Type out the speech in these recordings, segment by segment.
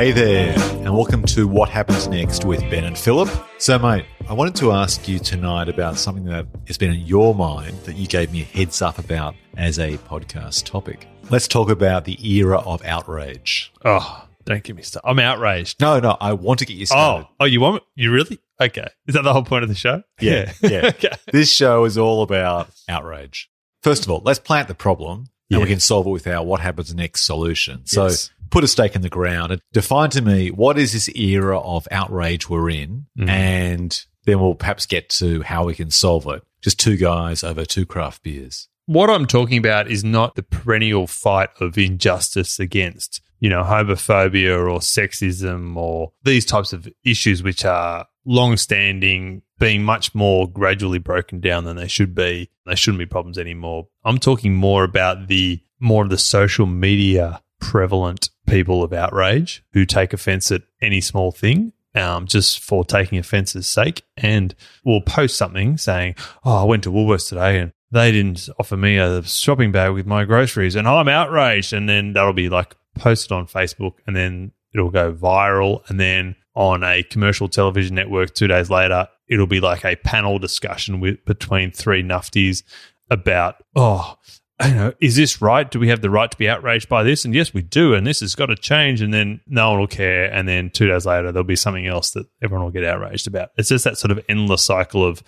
Hey there, and welcome to What Happens Next with Ben and Philip. So, mate, I wanted to ask you tonight about something that has been in your mind that you gave me a heads up about as a podcast topic. Let's talk about the era of outrage. Oh, don't get me started. I'm outraged. No, no, I want to get you started. Oh, oh, you want me? you really? Okay, is that the whole point of the show? Yeah, yeah. okay. This show is all about outrage. First of all, let's plant the problem and Yeah. we can solve it with our what happens next solution. So Yes. Put a stake in the ground and define to me what is this era of outrage we're in Mhm. and then we'll perhaps get to how we can solve it. Just two guys over two craft beers. What I'm talking about is not the perennial fight of injustice against, you know, homophobia or sexism or these types of issues, which are long-standing, being much more gradually broken down than they should be. They shouldn't be problems anymore. I'm talking more about the more of the social media prevalent people of outrage who take offense at any small thing. Um, just for taking offence's sake, and will post something saying, "Oh, I went to Woolworths today, and they didn't offer me a shopping bag with my groceries, and I'm outraged." And then that'll be like posted on Facebook, and then it'll go viral, and then on a commercial television network two days later, it'll be like a panel discussion with between three nufties about, oh, know, is this right? Do we have the right to be outraged by this? And yes, we do. And this has got to change. And then no one will care. And then two days later, there'll be something else that everyone will get outraged about. It's just that sort of endless cycle of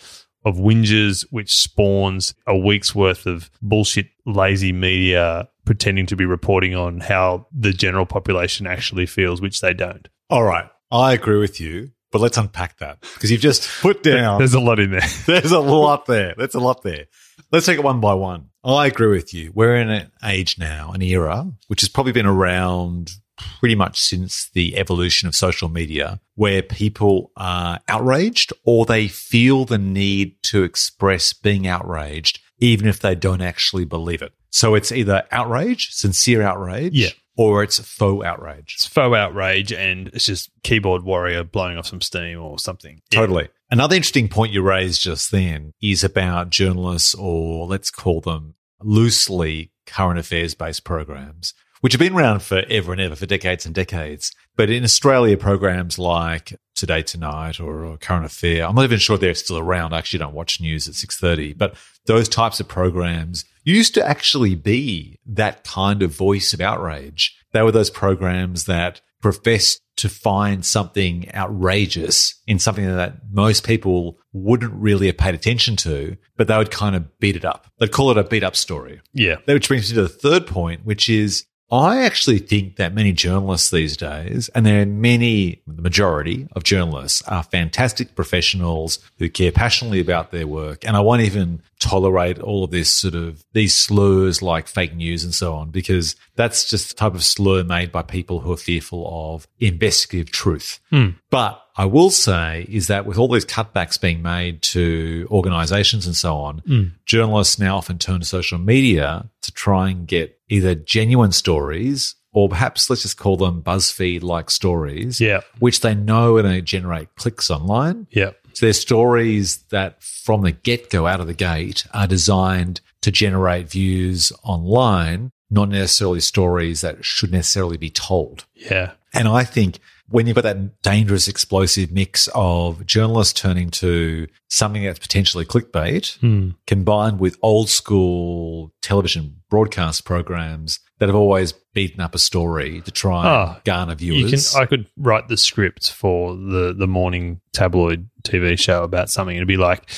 of whinges, which spawns a week's worth of bullshit, lazy media pretending to be reporting on how the general population actually feels, which they don't. All right. I agree with you, but let's unpack that because you've just put down There's a lot in there. There's a lot there. There's a lot there. Let's take it one by one. I agree with you. We're in an age now, an era, which has probably been around pretty much since the evolution of social media, where people are outraged or they feel the need to express being outraged, even if they don't actually believe it. So it's either outrage, sincere outrage, Yeah. Or it's faux outrage. It's faux outrage and it's just keyboard warrior blowing off some steam or something. Yeah. Totally. Another interesting point you raised just then is about journalists, or let's call them loosely current affairs based programs, which have been around forever and ever, for decades and decades. But in Australia, programs like Today Tonight or, or Current Affair, I'm not even sure they're still around. I actually don't watch news at 6.30. But those types of programs used to actually be that kind of voice of outrage. They were those programs that professed to find something outrageous in something that most people wouldn't really have paid attention to, but they would kind of beat it up. They'd call it a beat up story. Yeah. Which brings me to the third point, which is I actually think that many journalists these days, and there are many, the majority of journalists are fantastic professionals who care passionately about their work. And I won't even tolerate all of this sort of these slurs like fake news and so on, because that's just the type of slur made by people who are fearful of investigative truth. Hmm. But I will say is that with all these cutbacks being made to organizations and so on, hmm. journalists now often turn to social media to try and get either genuine stories or perhaps let's just call them BuzzFeed like stories, Yeah. which they know are going to generate clicks online. Yeah. So they're stories that from the get go out of the gate are designed to generate views online, not necessarily stories that should necessarily be told. Yeah. And I think when you've got that dangerous, explosive mix of journalists turning to something that's potentially clickbait, Hmm. combined with old school television broadcast programs that have always beaten up a story to try and Oh, garner You viewers. can. I could write the script for the the morning tabloid TV show about something. It'd be like,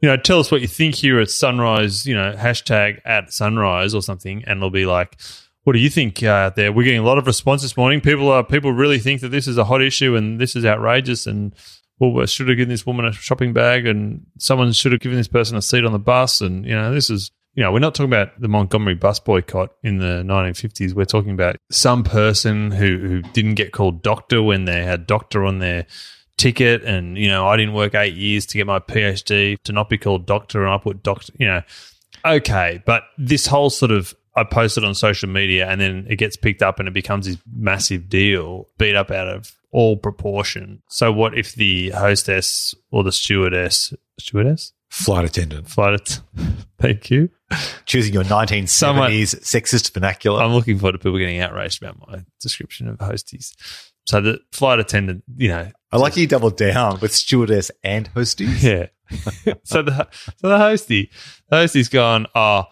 you know, tell us what you think here at sunrise. You know, hashtag at sunrise or something, and it'll be like, what do you think uh, out there? We're getting a lot of response this morning. People are people really think that this is a hot issue and this is outrageous and. Well, should have given this woman a shopping bag, and someone should have given this person a seat on the bus. And you know, this is you know, we're not talking about the Montgomery bus boycott in the 1950s. We're talking about some person who, who didn't get called doctor when they had doctor on their ticket. And, you know, I didn't work eight years to get my PhD to not be called doctor. And I put doctor, you know, okay. But this whole sort of, I post it on social media and then it gets picked up and it becomes this massive deal, beat up out of all proportion. So what if the hostess or the stewardess, stewardess? Flight attendant. Flight att- Thank you. Choosing your 1970s Someone- sexist vernacular. I'm looking forward to people getting outraged about my description of hosties. So the flight attendant, you know, I like you doubled down with stewardess and hosties. yeah. so the so the hostie, the hostie's gone. Oh,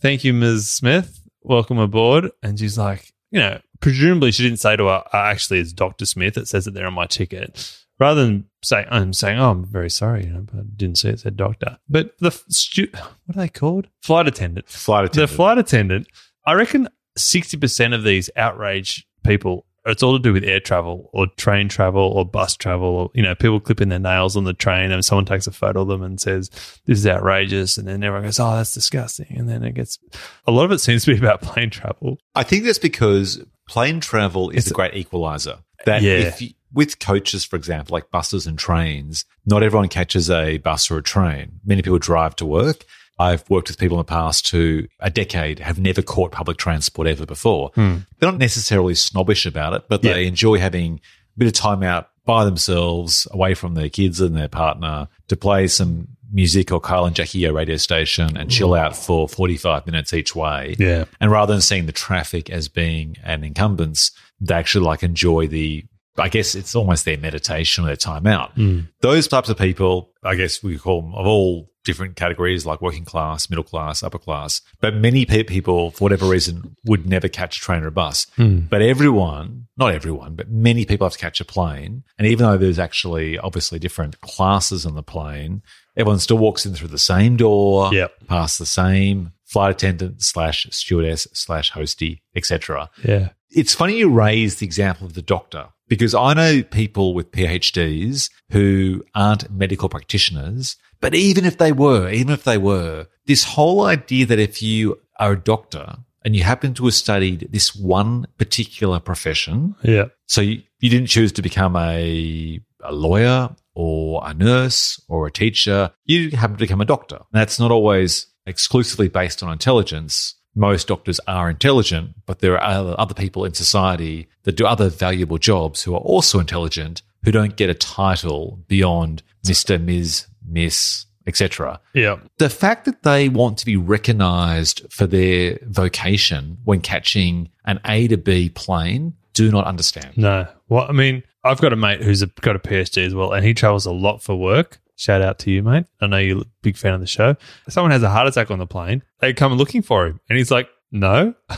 thank you, Ms. Smith. Welcome aboard. And she's like, you know, presumably she didn't say to her, uh, actually, it's Doctor Smith. It says it there on my ticket. Rather than saying, I'm saying, oh, I'm very sorry, you know, but I didn't see it said doctor. But the stu- what are they called? Flight attendant. Flight attendant. The flight attendant. I reckon sixty percent of these outrage people it's all to do with air travel or train travel or bus travel or you know people clipping their nails on the train and someone takes a photo of them and says this is outrageous and then everyone goes oh that's disgusting and then it gets a lot of it seems to be about plane travel I think that's because plane travel is It's- a great equalizer. That Yeah. if you, with coaches, for example, like buses and trains, not everyone catches a bus or a train. Many people drive to work. I've worked with people in the past who a decade have never caught public transport ever before. Hmm. They're not necessarily snobbish about it, but they enjoy having a bit of time out by themselves, away from their kids and their partner, to play some music or Kyle and Jackie O radio station and chill hmm. out for 45 minutes each way. Yeah. And rather than seeing the traffic as being an incumbents, they actually like enjoy the, I guess it's almost their meditation or their time out. Hmm. Those types of people, I guess we call them of all different categories like working class, middle class, upper class. But many people, for whatever reason, would never catch a train or a bus. Hmm. But everyone, not everyone, but many people have to catch a plane. And even though there's actually obviously different classes on the plane, everyone still walks in through the same door, Yep. past the same flight attendant slash stewardess slash hostie, etc. yeah It's funny you raise the example of the doctor because I know people with PhDs who aren't medical practitioners, but even if they were, even if they were, this whole idea that if you are a doctor and you happen to have studied this one particular profession, yeah so you, you didn't choose to become a, a lawyer or a nurse or a teacher. You happen to become a doctor. That's not always exclusively based on intelligence. Most doctors are intelligent, but there are other, people in society that do other valuable jobs who are also intelligent who don't get a title beyond Mr., Ms., Miss, etc yeah the fact that they want to be recognized for their vocation when catching an A to B plane, do not understand. no well i mean i've got a mate who's a, got a phd as well and he travels a lot for work shout out to you mate i know you're a big fan of the show someone has a heart attack on the plane they come looking for him and he's like no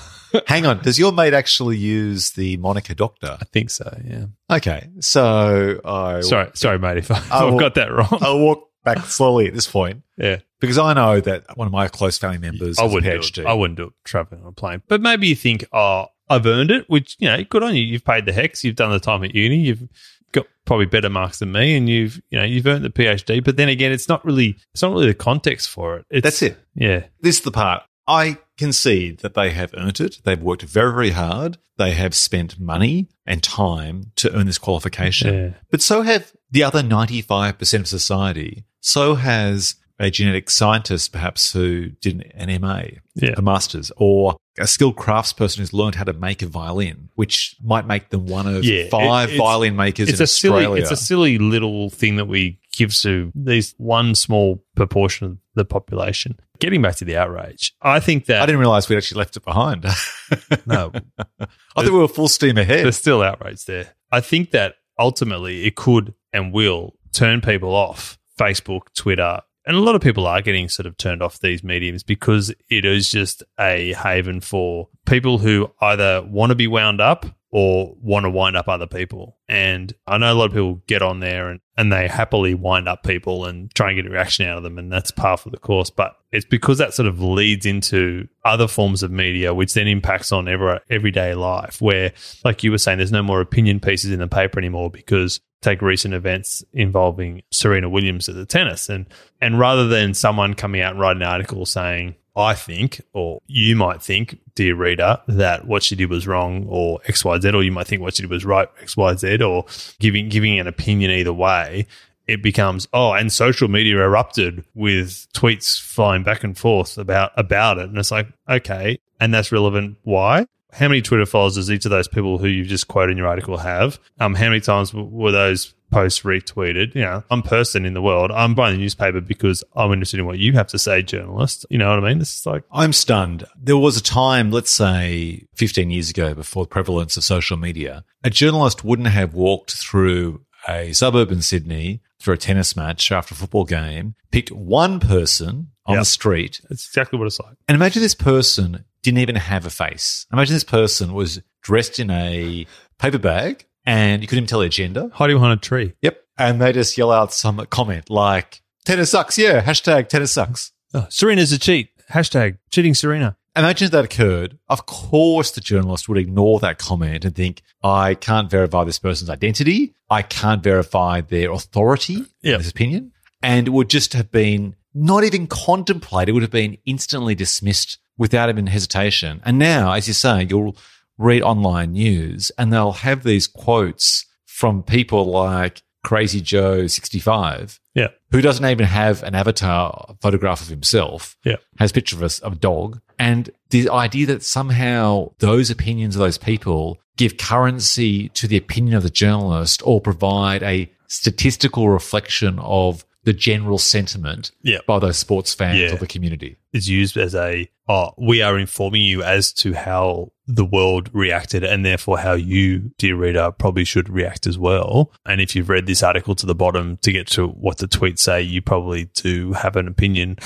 Hang on, does your mate actually use the moniker doctor? i think so yeah Okay, so I sorry sorry mate if I- I i've got that wrong I'll walk back slowly at this point yeah because I know that one of my close family members I wouldn't do it. I wouldn't do it traveling on a plane. But maybe you think, oh, I've earned it, which, you know, good on you. You've paid the HECS. You've done the time at uni. You've got probably better marks than me and you've, you know, you've earned the PhD. But then again, it's not really, it's not really the context for it. It's, That's it. Yeah. This is the part. I concede that they have earned it. They've worked very, very hard. They have spent money and time to earn this qualification. Yeah. But so have the other 95% of society. So has a genetic scientist, perhaps, who did an MA, Yeah. a master's, or a skilled craftsperson who's learned how to make a violin, which might make them one of Yeah, five it's- violin makers It's in a silly, Australia. it's a silly little thing that we give to these one small proportion of the population. Getting back to the outrage, I think that I didn't realize we'd actually left it behind. no, I thought we were full steam ahead. There's still outrage there. I think that ultimately it could and will turn people off Facebook, Twitter, and a lot of people are getting sort of turned off these mediums because it is just a haven for people who either want to be wound up or want to wind up other people. And I know a lot of people get on there and, and they happily wind up people and try and get a reaction out of them. And that's par for the course. But it's because that sort of leads into other forms of media, which then impacts on every, everyday life, where, like you were saying, there's no more opinion pieces in the paper anymore because take recent events involving Serena Williams at the tennis. And, and rather than someone coming out and writing an article saying, I think, or you might think, dear reader, that what she did was wrong or XYZ, or you might think what she did was right, XYZ, or giving giving an opinion either way, it becomes, oh, and social media erupted with tweets flying back and forth about about it. And it's like, okay, and that's relevant. Why? How many Twitter followers does each of those people who you've just quoted in your article have? Um, how many times were those posts retweeted. You know, I'm person in the world. I'm buying the newspaper because I'm interested in what you have to say, journalist. You know what I mean? This is like I'm stunned. There was a time, let's say 15 years ago, before the prevalence of social media, a journalist wouldn't have walked through a suburb in Sydney for a tennis match after a football game, picked one person on Yep. the street, That's exactly what it's like. and imagine this person didn't even have a face. Imagine this person was dressed in a paper bag and you couldn't even tell their gender. Hiding behind a tree. Yep. And they just yell out some comment like, tennis sucks. Yeah. Hashtag tennis sucks. Oh, Serena's a cheat. Hashtag cheating Serena. Imagine if that occurred. Of course, the journalist would ignore that comment and think, I can't verify this person's identity. I can't verify their authority in this opinion. And it would just have been not even contemplated. It would have been instantly dismissed without even hesitation. And now, as you say, you'll read online news and they'll have these quotes from people like Crazy Joe 65 Yeah. who doesn't even have an avatar photograph of himself, Yeah. has a picture of a, of a dog. And the idea that somehow those opinions of those people give currency to the opinion of the journalist or provide a statistical reflection of the general sentiment Yeah. by those sports fans Yeah. or the community. is used as a oh we are informing you as to how the world reacted and therefore how you dear reader probably should react as well and if you've read this article to the bottom to get to what the tweets say you probably do have an opinion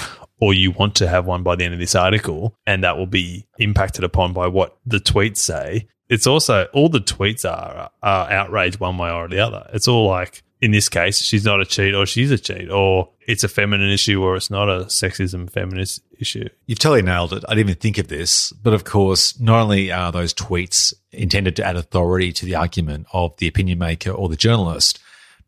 or you want to have one by the end of this article and that will be impacted upon by what the tweets say it's also all the tweets are are outrage one way or the other it's all like in this case, she's not a cheat or she's a cheat, or it's a feminine issue or it's not a sexism feminist issue. You've totally nailed it. I didn't even think of this. But of course, not only are those tweets intended to add authority to the argument of the opinion maker or the journalist,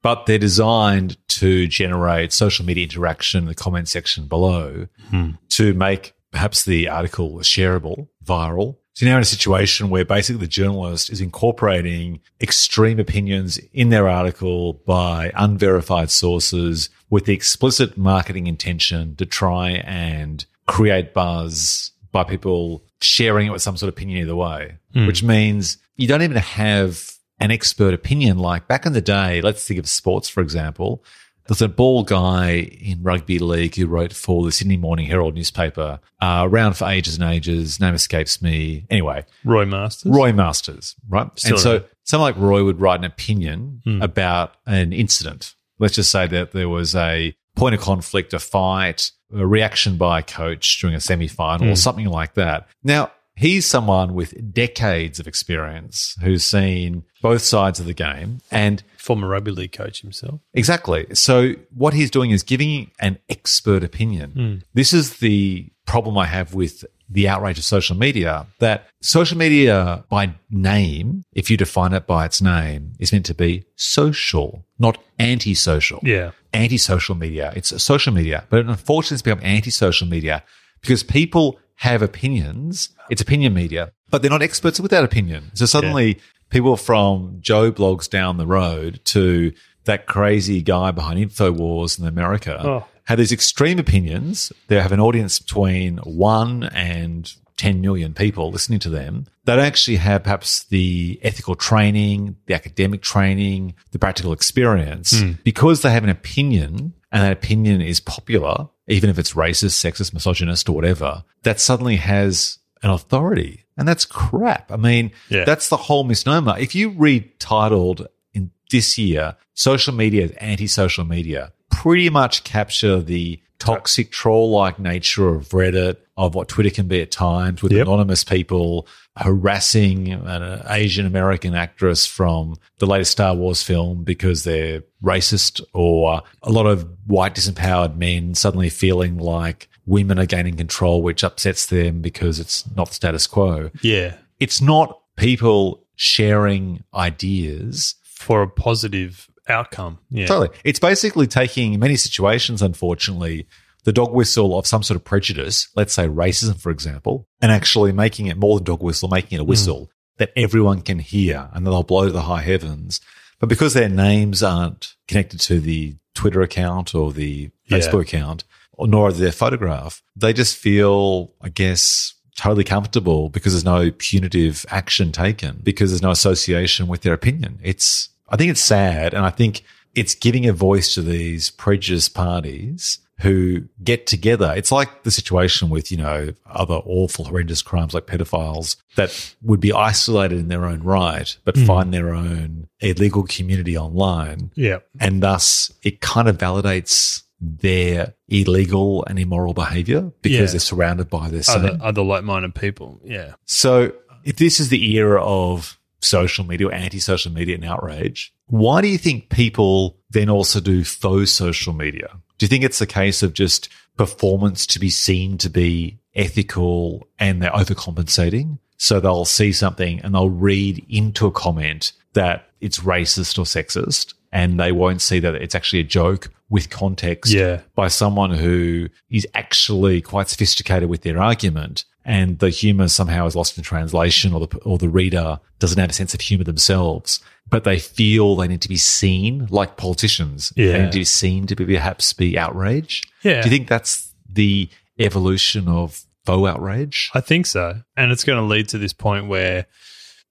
but they're designed to generate social media interaction in the comment section below hmm. to make perhaps the article shareable, viral. So you're now in a situation where basically the journalist is incorporating extreme opinions in their article by unverified sources with the explicit marketing intention to try and create buzz by people sharing it with some sort of opinion either way, hmm. which means you don't even have an expert opinion. Like back in the day, let's think of sports, for example. There's a bald guy in rugby league who wrote for the Sydney Morning Herald newspaper, uh, around for ages and ages. Name escapes me. Anyway, Roy Masters. Roy Masters, right? Still and so someone like Roy would write an opinion about an incident. Let's just say that there was a point of conflict, a fight, a reaction by a coach during a semi final or something like that. Now, he's someone with decades of experience who's seen both sides of the game and Former rugby league coach himself. Exactly. So what he's doing is giving an expert opinion. Hmm. This is the problem I have with the outrage of social media that social media by name, if you define it by its name, is meant to be social, not antisocial. Yeah. Anti-social media. It's social media, but unfortunately it's become anti-social media because people have opinions. It's opinion media, but they're not experts without opinion. So suddenly people from Joe Bloggs down the road to that crazy guy behind InfoWars in America Oh. have these extreme opinions. They have an audience between one and 10 million people listening to them. They don't actually have perhaps the ethical training, the academic training, the practical experience hmm. because they have an opinion and that opinion is popular, even if it's racist, sexist, misogynist, or whatever, that suddenly has an authority. And that's crap. I mean, Yeah. that's the whole misnomer. If you read titled in this year, social media is anti-social media, pretty much capture the toxic troll-like nature of Reddit, of what Twitter can be at times with Yep. anonymous people harassing an Asian American actress from the latest Star Wars film because they're racist or a lot of white disempowered men suddenly feeling like women are gaining control, which upsets them because it's not the status quo Yeah. it's not people sharing ideas. For a positive outcome. Yeah. Totally. It's basically taking, in many situations, unfortunately, the dog whistle of some sort of prejudice, let's say racism, for example, and actually making it more than dog whistle, making it a mm. whistle that everyone can hear and they'll blow to the high heavens. But because their names aren't connected to the Twitter account or the Yeah. Facebook account, or nor their photograph, they just feel, I guess, totally comfortable because there's no punitive action taken because there's no association with their opinion. It's, I think it's sad. And I think it's giving a voice to these prejudiced parties who get together. It's like the situation with, you know, other awful, horrendous crimes like pedophiles that would be isolated in their own right, but Mm. find their own illegal community online. Yeah. And thus it kind of validates their illegal and immoral behavior because Yeah. they're surrounded by their same. Other, other like minded people. Yeah. So, if this is the era of social media or anti social media and outrage, why do you think people then also do faux social media? Do you think it's a case of just performance to be seen to be ethical and they're overcompensating? So they'll see something and they'll read into a comment that it's racist or sexist and they won't see that it's actually a joke with context Yeah. by someone who is actually quite sophisticated with their argument and the humor somehow is lost in translation or the, or the reader doesn't have a sense of humor themselves, but they feel they need to be seen like politicians. Yeah. They need to be seen to be perhaps be outraged. Yeah. Do you think that's the evolution of faux outrage? I think so. And it's going to lead to this point where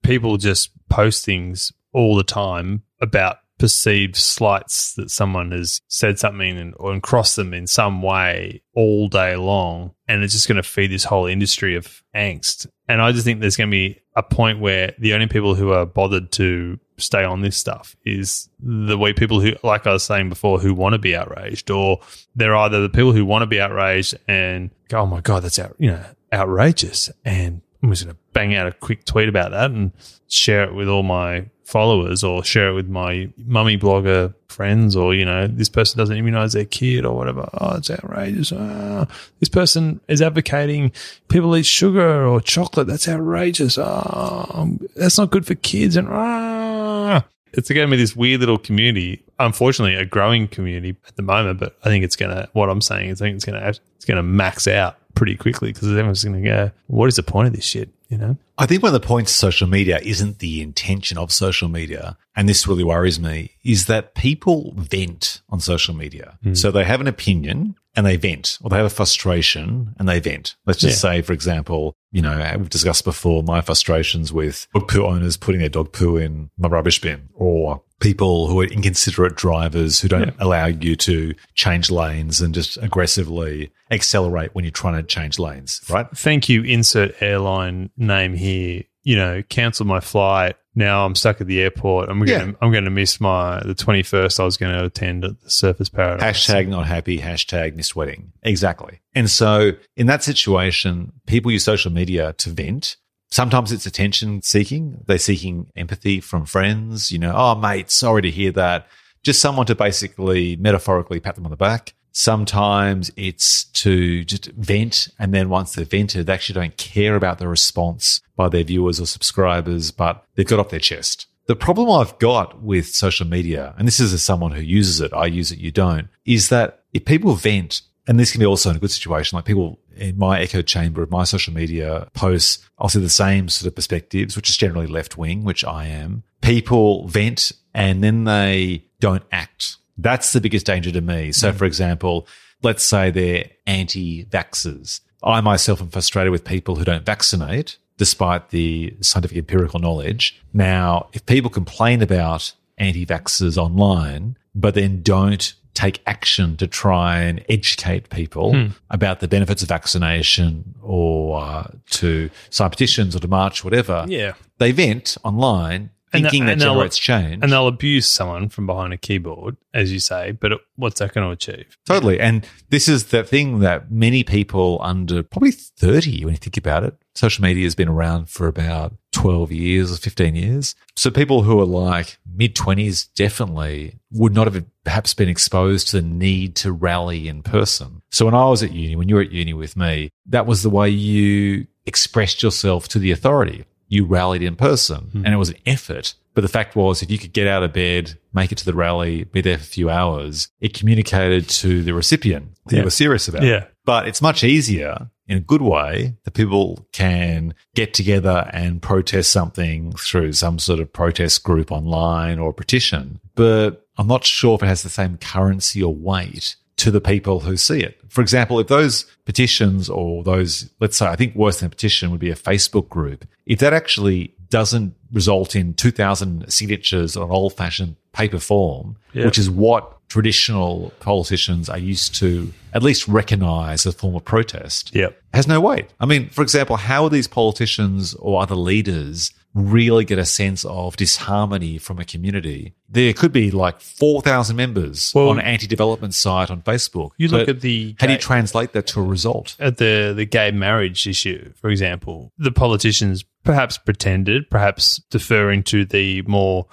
people just post things all the time about perceived slights that someone has said something and, or and crossed them in some way all day long. And it's just going to feed this whole industry of angst. And I just think there's going to be a point where the only people who are bothered to stay on this stuff is the way people who, like I was saying before, who want to be outraged, or they're either the people who want to be outraged and go, "Oh my god, that's out, you know, outrageous," and I'm just going to bang out a quick tweet about that and share it with all my followers, or share it with my mummy blogger friends, or you know, this person doesn't immunize their kid or whatever. Oh, it's outrageous. Ah, this person is advocating people eat sugar or chocolate. That's outrageous. Ah, that's not good for kids. And ah, it's going to be this weird little community. Unfortunately, a growing community at the moment, but I think it's going to. What I'm saying is, I think it's going to it's going to max out pretty quickly because everyone's going to go, "What is the point of this shit?" You know? I think one of the points of social media isn't the intention of social media, and this really worries me, is that people vent on social media. Hmm. So they have an opinion and they vent, or they have a frustration and they vent. Let's just say, for example, you know, we've discussed before my frustrations with dog poo owners putting their dog poo in my rubbish bin, or people who are inconsiderate drivers who don't allow you to change lanes and just aggressively accelerate when you're trying to change lanes, right? Thank you. Insert airline name here. You know, cancel my flight. Now I'm stuck at the airport. I'm Yeah. going. to I'm going to miss my the 21st. I was going to attend at the Surfers Paradise. Hashtag not happy, hashtag missed wedding. Exactly. And so in that situation, people use social media to vent. Sometimes it's attention seeking. They're seeking empathy from friends, you know, oh, mate, sorry to hear that. Just someone to basically metaphorically pat them on the back. Sometimes it's to just vent. And then once they've vented, they actually don't care about the response by their viewers or subscribers, but they've got off their chest. The problem I've got with social media, and this is as someone who uses it, I use it, you don't, is that if people vent, and this can be also in a good situation, like people in my echo chamber of my social media posts, I'll see the same sort of perspectives, which is generally left wing, which I am. People vent and then they don't act. That's the biggest danger to me. So, for example, let's say they're anti vaxxers. I myself am frustrated with people who don't vaccinate despite the scientific empirical knowledge. Now, if people complain about anti vaxxers online, but then don't take action to try and educate people about the benefits of vaccination or uh, to sign petitions or to march, whatever, Yeah. they vent online And the- thinking and that generates change. And they'll abuse someone from behind a keyboard, as you say. But it, what's that going to achieve? Totally. And this is the thing that many people under probably 30, when you think about it, social media has been around for about 12 years or 15 years. So people who are like mid 20s definitely would not have perhaps been exposed to the need to rally in person. So when I was at uni, when you were at uni with me, that was the way you expressed yourself to the authority. You rallied in person hmm. and it was an effort. But the fact was, if you could get out of bed, make it to the rally, be there for a few hours, it communicated to the recipient that Yeah. you were serious about it. Yeah. But it's much easier in a good way that people can get together and protest something through some sort of protest group online or petition. But I'm not sure if it has the same currency or weight to the people who see it. For example, if those petitions or those, let's say, I think worse than a petition would be a Facebook group, if that actually doesn't result in 2,000 signatures on old fashioned paper form, Yeah. which is what traditional politicians are used to at least recognize as a form of protest, Yep. has no weight. I mean, for example, how are these politicians or other leaders really get a sense of disharmony from a community? There could be like 4,000 members Well- on an anti-development site on Facebook. You look at the how do you translate that to a result? at the the gay marriage issue, for example, the politicians perhaps pretended, perhaps deferring to the more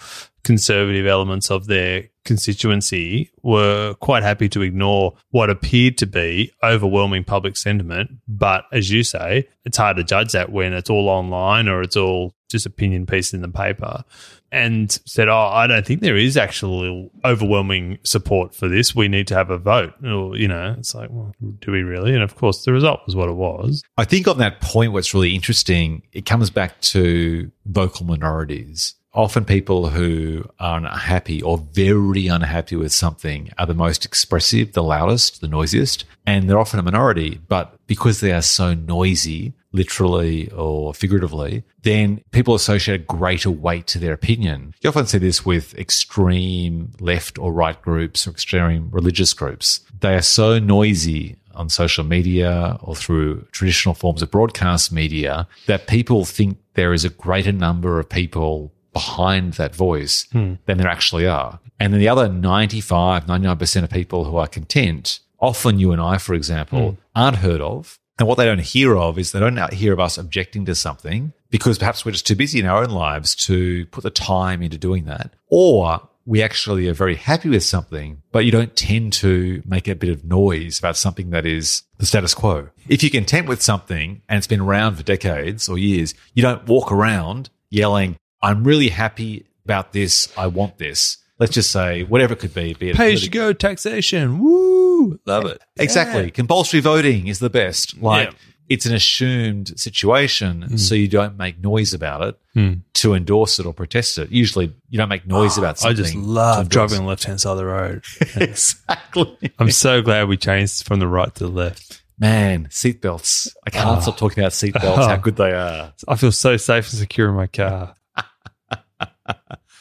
conservative elements of their constituency, were quite happy to ignore what appeared to be overwhelming public sentiment. But as you say, it's hard to judge that when it's all online or it's all just opinion piece in the paper. And said, "Oh, I don't think there is actual overwhelming support for this. We need to have a vote." Or you know, it's like, well, do we really? And of course, the result was what it was. I think on that point, what's really interesting, it comes back to vocal minorities. Often people who are unhappy or very unhappy with something are the most expressive, the loudest, the noisiest, and they're often a minority. But because they are so noisy, literally or figuratively, then people associate a greater weight to their opinion. You often see this with extreme left or right groups or extreme religious groups. They are so noisy on social media or through traditional forms of broadcast media that people think there is a greater number of people behind that voice hmm. than there actually are. And then the other 95, 99% of people who are content, often you and I, for example, hmm. aren't heard of. And what they don't hear of is they don't hear of us objecting to something because perhaps we're just too busy in our own lives to put the time into doing that. Or we actually are very happy with something, but you don't tend to make a bit of noise about something that is the status quo. If you're content with something and it's been around for decades or years, you don't walk around yelling, I'm really happy about this. I want this. Let's just say whatever it could be. be it Pay as you go taxation. Woo! Love it. Exactly. Compulsory voting is the best. Like Yeah. it's an assumed situation, so you don't make noise about it Hmm. to endorse it or protest it. Usually you don't make noise about something. I just love driving on the left hand side of the road. exactly. I'm so glad we changed from the right to the left. Man, seatbelts. I can't stop talking about seatbelts, how good they are. I feel so safe and secure in my car.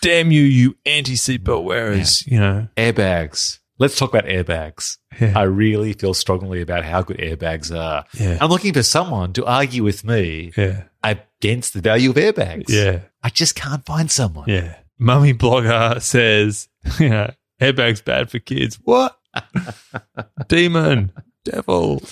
Damn you, you anti seatbelt wearers. You know, Airbags. Let's talk about airbags. Yeah. I really feel strongly about how good airbags are. Yeah. I'm looking for someone to argue with me yeah, against the value of airbags. yeah, I just can't find someone. yeah. Mummy blogger says, you know, airbags bad for kids. What? Demon, devil.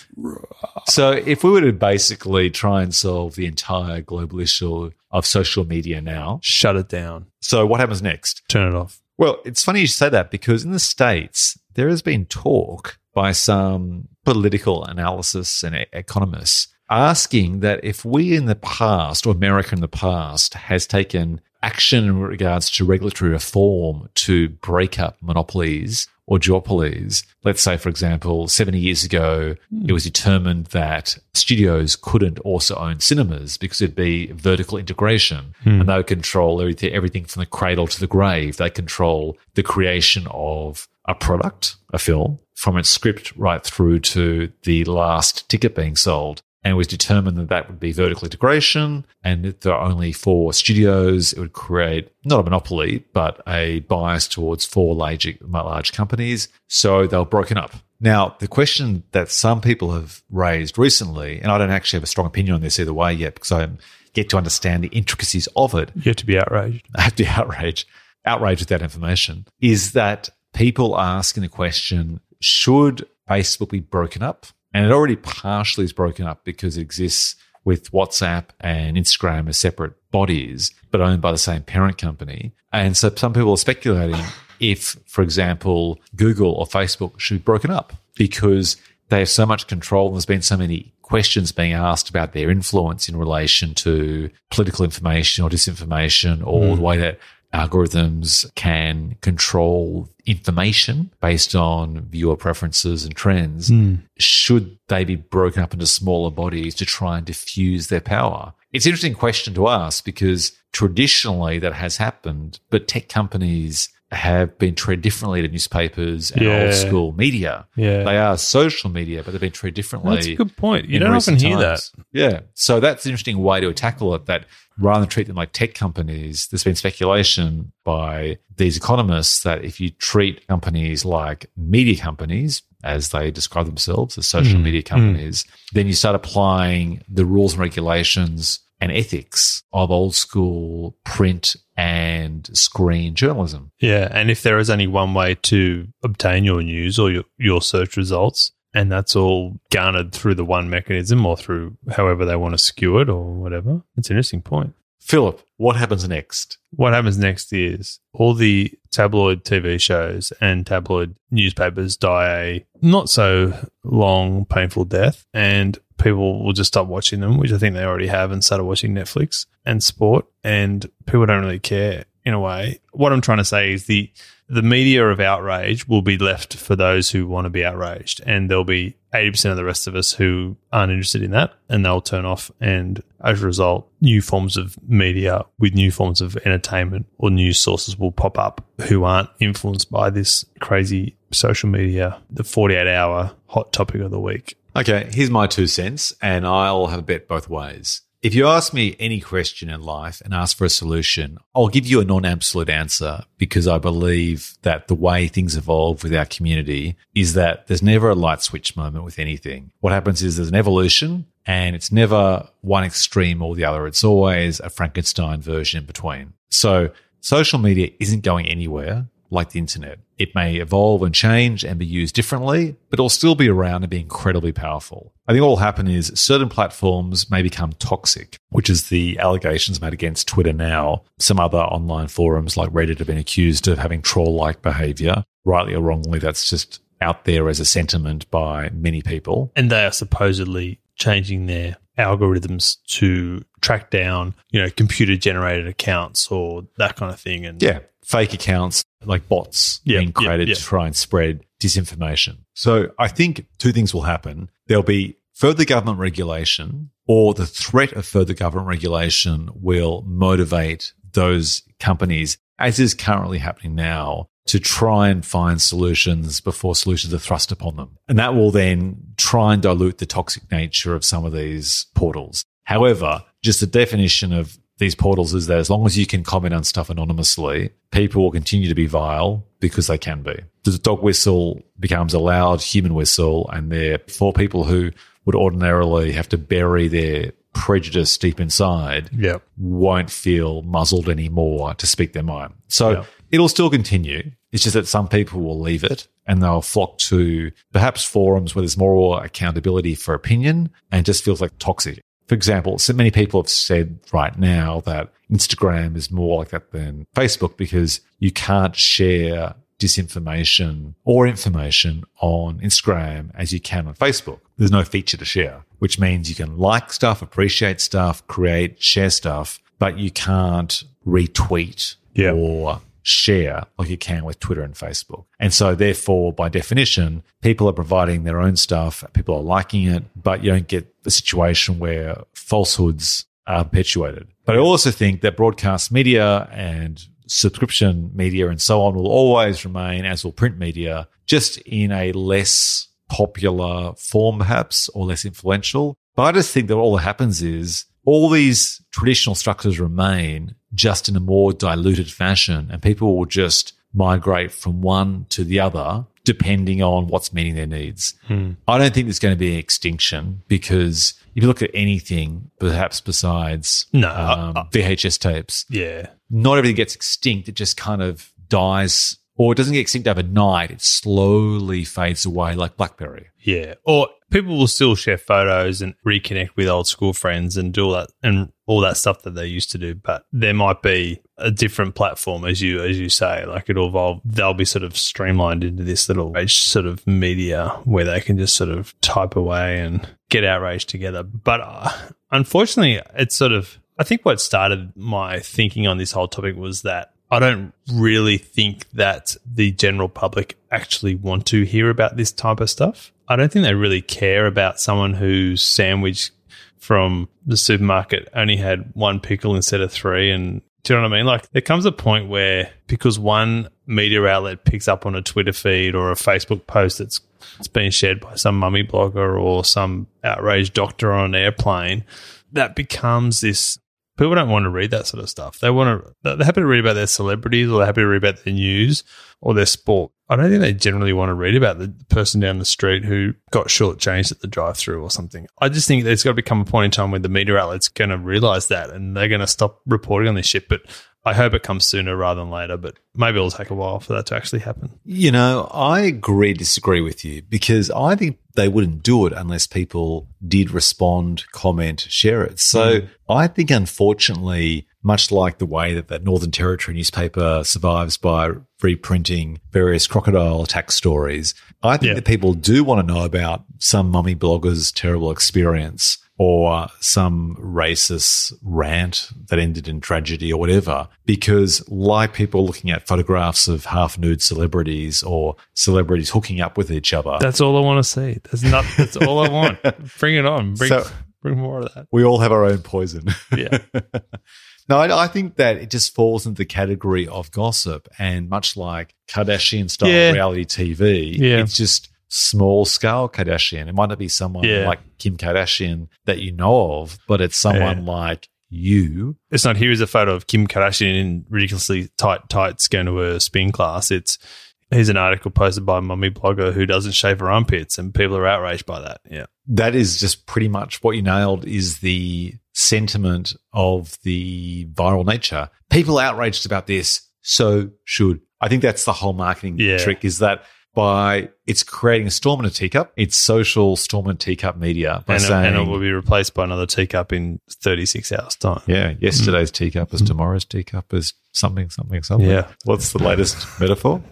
So, if we were to basically try and solve the entire global issue of social media now, Shut it down. so what happens next? Turn it off. Well, it's funny you say that because in the States, there has been talk by some political analysis and e- economists asking that if we in the past, or America in the past, has taken action in regards to regulatory reform to break up monopolies or duopolies, let's say, for example, 70 years ago, hmm. it was determined that studios couldn't also own cinemas because it'd be vertical integration hmm. and they would control everything, everything from the cradle to the grave. They control the creation of a product, a film, from its script right through to the last ticket being sold. And it was determined that that would be vertical integration. And if there are only four studios, it would create not a monopoly, but a bias towards four large, large companies. So they were broken up. Now, the question that some people have raised recently, and I don't actually have a strong opinion on this either way yet because i get to understand the intricacies of it, You have to be outraged. I have to be outraged, outraged with that information, is that people asking the question, should Facebook be broken up? And it already partially is broken up because it exists with WhatsApp and Instagram as separate bodies, but owned by the same parent company. And so some people are speculating if, for example, Google or Facebook should be broken up because they have so much control and there's been so many questions being asked about their influence in relation to political information or disinformation or hmm. the way that algorithms can control information based on viewer preferences and trends. Hmm. Should they be broken up into smaller bodies to try and diffuse their power? It's an interesting question to ask because traditionally that has happened, but tech companies have been treated differently to newspapers and Yeah. old school media. Yeah. They are social media, but they've been treated differently. That's a good point. You don't often hear times. Yeah. So that's an interesting way to tackle it that rather than treat them like tech companies, there's been speculation by these economists that if you treat companies like media companies, as they describe themselves as social Mm, media companies, then you start applying the rules and regulations and ethics of old school print and screen journalism. Yeah. And if there is only one way to obtain your news or your, your search results, and that's all garnered through the one mechanism or through however they want to skew it or whatever, it's an interesting point. Philip, what happens next? What happens next is all the tabloid TV shows and tabloid newspapers die a not so long, painful death, and people will just stop watching them, which I think they already have, and started watching Netflix and sport, and people don't really care in a way. What I'm trying to say is the the media of outrage will be left for those who want to be outraged, and there'll be 80% of the rest of us who aren't interested in that, and they'll turn off. And as a result, new forms of media with new forms of entertainment or news sources will pop up who aren't influenced by this crazy social media, the 48 hour hot topic of the week. Okay, here's my two cents, and I'll have a bet both ways. If you ask me any question in life and ask for a solution, I'll give you a non absolute answer because I believe that the way things evolve with our community is that there's never a light switch moment with anything. What happens is there's an evolution and it's never one extreme or the other. It's always a Frankenstein version in between. So social media isn't going anywhere like the internet. It may evolve and change and be used differently, but it'll still be around and be incredibly powerful. I think what will happen is certain platforms may become toxic, which is the allegations made against Twitter now. Some other online forums like Reddit have been accused of having troll like behavior. Rightly or wrongly, that's just out there as a sentiment by many people. And they are supposedly changing their algorithms to track down, you know, computer generated accounts or that kind of thing. And Yeah, fake accounts like bots Yeah, being created yeah. to try and spread disinformation. So I think two things will happen. There'll be further government regulation or the threat of further government regulation will motivate those companies, as is currently happening now, to try and find solutions before solutions are thrust upon them. And that will then try and dilute the toxic nature of some of these portals. However, just the definition of these portals is that as long as you can comment on stuff anonymously, people will continue to be vile because they can be. The dog whistle becomes a loud human whistle, and they're people who would ordinarily have to bury their prejudice deep inside yeah. won't feel muzzled anymore to speak their mind. So Yeah. It'll still continue. It's just that some people will leave it and they'll flock to perhaps forums where there's more accountability for opinion and just feels like toxic. For example, so many people have said right now that Instagram is more like that than Facebook because you can't share disinformation or information on Instagram as you can on Facebook. There's no feature to share, which means you can like stuff, appreciate stuff, create, share stuff, but you can't retweet Yeah. or share like you can with Twitter and Facebook. And so therefore, by definition, people are providing their own stuff, people are liking it, but you don't get the situation where falsehoods are perpetuated. But I also think that broadcast media and subscription media and so on will always remain, as will print media, just in a less popular form, perhaps, or less influential. But I just think that all that happens is all these traditional structures remain just in a more diluted fashion, and people will just migrate from one to the other depending on what's meeting their needs. I don't think there's going to be an extinction because if you look at anything, perhaps besides No, um, VHS tapes, Yeah. not everything gets extinct. It just kind of dies, or it doesn't get extinct overnight. It slowly fades away, like BlackBerry. Yeah. Or people will still share photos and reconnect with old school friends and do all that and all that stuff that they used to do. But there might be a different platform as you as you say. Like it'll evolve they'll be sort of streamlined into this little sort of media where they can just sort of type away and get outraged together. But uh, unfortunately it's sort of I think what started my thinking on this whole topic was that I don't really think that the general public actually want to hear about this type of stuff. I don't think they really care about someone whose sandwich from the supermarket only had one pickle instead of three. And do you know what I mean? Like there comes a point where because one media outlet picks up on a Twitter feed or a Facebook post that's it's been shared by some mummy blogger or some outraged doctor on an airplane, that becomes this people don't want to read that sort of stuff. They want to, they're happy to read about their celebrities or they're happy to read about their news or their sport. I don't think they generally want to read about the person down the street who got shortchanged at the drive through or something. I just think there's got to become a point in time where the media outlet's going to realize that and they're going to stop reporting on this shit. But I hope it comes sooner rather than later, but maybe it'll take a while for that to actually happen. You know, I agree, disagree with you because I think they wouldn't do it unless people did respond, comment, share it. So mm. I think, unfortunately, much like the way that that Northern Territory newspaper survives by reprinting various crocodile attack stories, I think yeah. that people do want to know about some mummy blogger's terrible experience or some racist rant that ended in tragedy or whatever. Because, like people looking at photographs of half nude celebrities or celebrities hooking up with each other, that's all I want to see. That's not. That's all I want. Bring it on. Bring, so, bring more of that. We all have our own poison. Yeah. No, I, I, think that it just falls into the category of gossip, and much like Kardashian style yeah. reality TV, yeah. it's just small scale Kardashian. It might not be someone yeah. like Kim Kardashian that you know of, but it's someone yeah. like you. It's not here's a photo of Kim Kardashian in ridiculously tight tights going to a spin class. It's here's an article posted by a mummy blogger who doesn't shave her armpits, and people are outraged by that. Yeah, that is just pretty much what you nailed. Is the sentiment of the viral nature? People outraged about this, so should. I think that's the whole marketing yeah. trick. Is that by it's creating a storm in a teacup. It's social storm in a teacup media by and, saying, and it will be replaced by another teacup in 36 hours time. Yeah, yesterday's mm. teacup is mm. tomorrow's teacup is something, something, something. Yeah. What's the latest metaphor?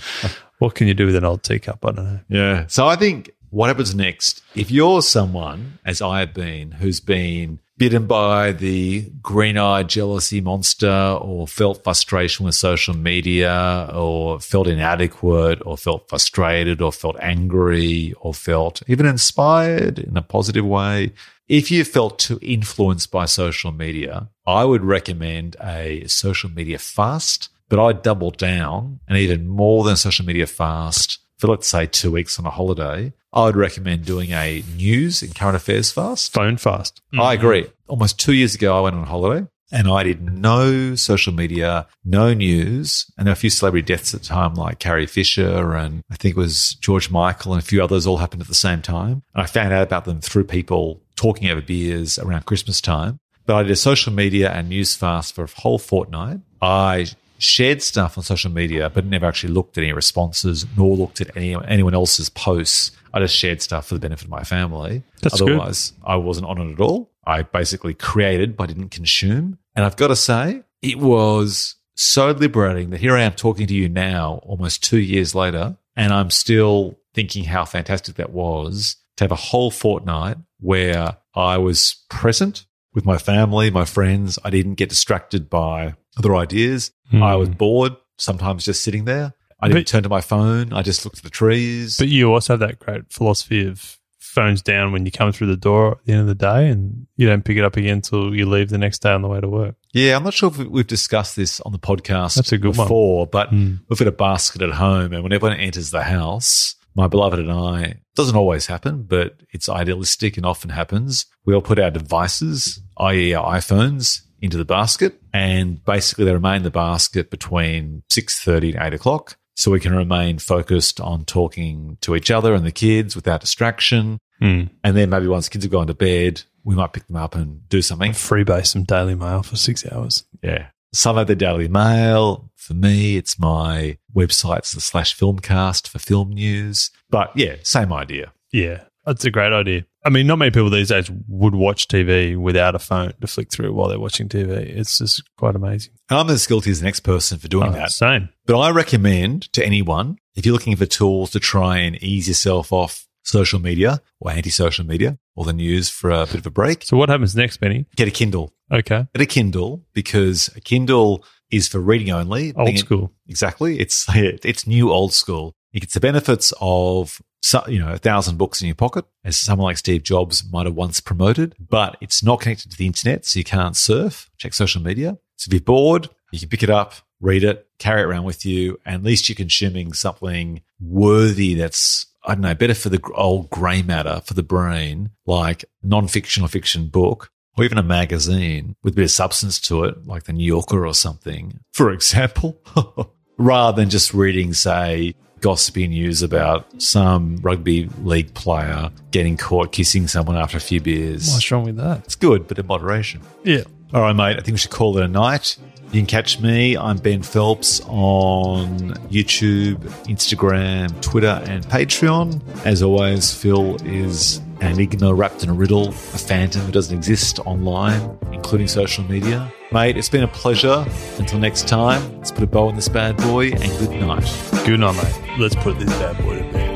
what can you do with an old teacup? I don't know. Yeah. So I think what happens next if you're someone, as I have been, who's been bitten by the green eyed jealousy monster or felt frustration with social media or felt inadequate or felt frustrated or felt angry or felt even inspired in a positive way. If you felt too influenced by social media, I would recommend a social media fast, but I'd double down and even more than social media fast for let's say two weeks on a holiday, I would recommend doing a news and current affairs fast. Phone fast. Mm-hmm. I agree. Almost two years ago, I went on holiday and I did no social media, no news, and there were a few celebrity deaths at the time, like Carrie Fisher and I think it was George Michael and a few others all happened at the same time. And I found out about them through people talking over beers around Christmas time. But I did a social media and news fast for a whole fortnight. I shared stuff on social media, but never actually looked at any responses, nor looked at any anyone else's posts. I just shared stuff for the benefit of my family. That's Otherwise, good. I wasn't on it at all. I basically created, but didn't consume. And I've got to say, it was so liberating that here I am talking to you now, almost two years later, and I'm still thinking how fantastic that was to have a whole fortnight where I was present with my family, my friends. I didn't get distracted by other ideas. Mm. I was bored, sometimes just sitting there. I didn't but, turn to my phone. I just looked at the trees. But you also have that great philosophy of phones down when you come through the door at the end of the day and you don't pick it up again until you leave the next day on the way to work. Yeah, I'm not sure if we've discussed this on the podcast That's a good before, one. but mm. we've got a basket at home and when everyone enters the house, my beloved and I, doesn't always happen, but it's idealistic and often happens. We all put our devices, i.e. our iPhones, into the basket and basically they remain in the basket between 6.30 and 8 o'clock so we can remain focused on talking to each other and the kids without distraction. Mm. And then maybe once kids have gone to bed, we might pick them up and do something. Freebase some Daily Mail for six hours. Yeah. Some of the Daily Mail. For me, it's my websites, the slash filmcast for film news. But yeah, same idea. Yeah. That's a great idea. I mean, not many people these days would watch TV without a phone to flick through while they're watching TV. It's just quite amazing. I'm as guilty as the next person for doing oh, that. Same. But I recommend to anyone, if you're looking for tools to try and ease yourself off social media or anti-social media or the news for a bit of a break. So what happens next, Benny? Get a Kindle. Okay. Get a Kindle because a Kindle is for reading only. Old school. Exactly. It's it's new old school It gets the benefits of you know a thousand books in your pocket, as someone like Steve Jobs might have once promoted. But it's not connected to the internet, so you can't surf, check social media. So if you're bored, you can pick it up, read it, carry it around with you, and at least you're consuming something worthy that's I don't know, better for the old grey matter for the brain, like non-fiction or fiction book, or even a magazine with a bit of substance to it, like the New Yorker or something, for example, rather than just reading, say, gossipy news about some rugby league player getting caught kissing someone after a few beers. What's wrong with that? It's good, but in moderation. Yeah. All right, mate, I think we should call it a night. You can catch me. I'm Ben Phelps on YouTube, Instagram, Twitter, and Patreon. As always, Phil is an enigma wrapped in a riddle, a phantom who doesn't exist online, including social media. Mate, it's been a pleasure. Until next time, let's put a bow on this bad boy and good night. Good night, mate. Let's put this bad boy to bed.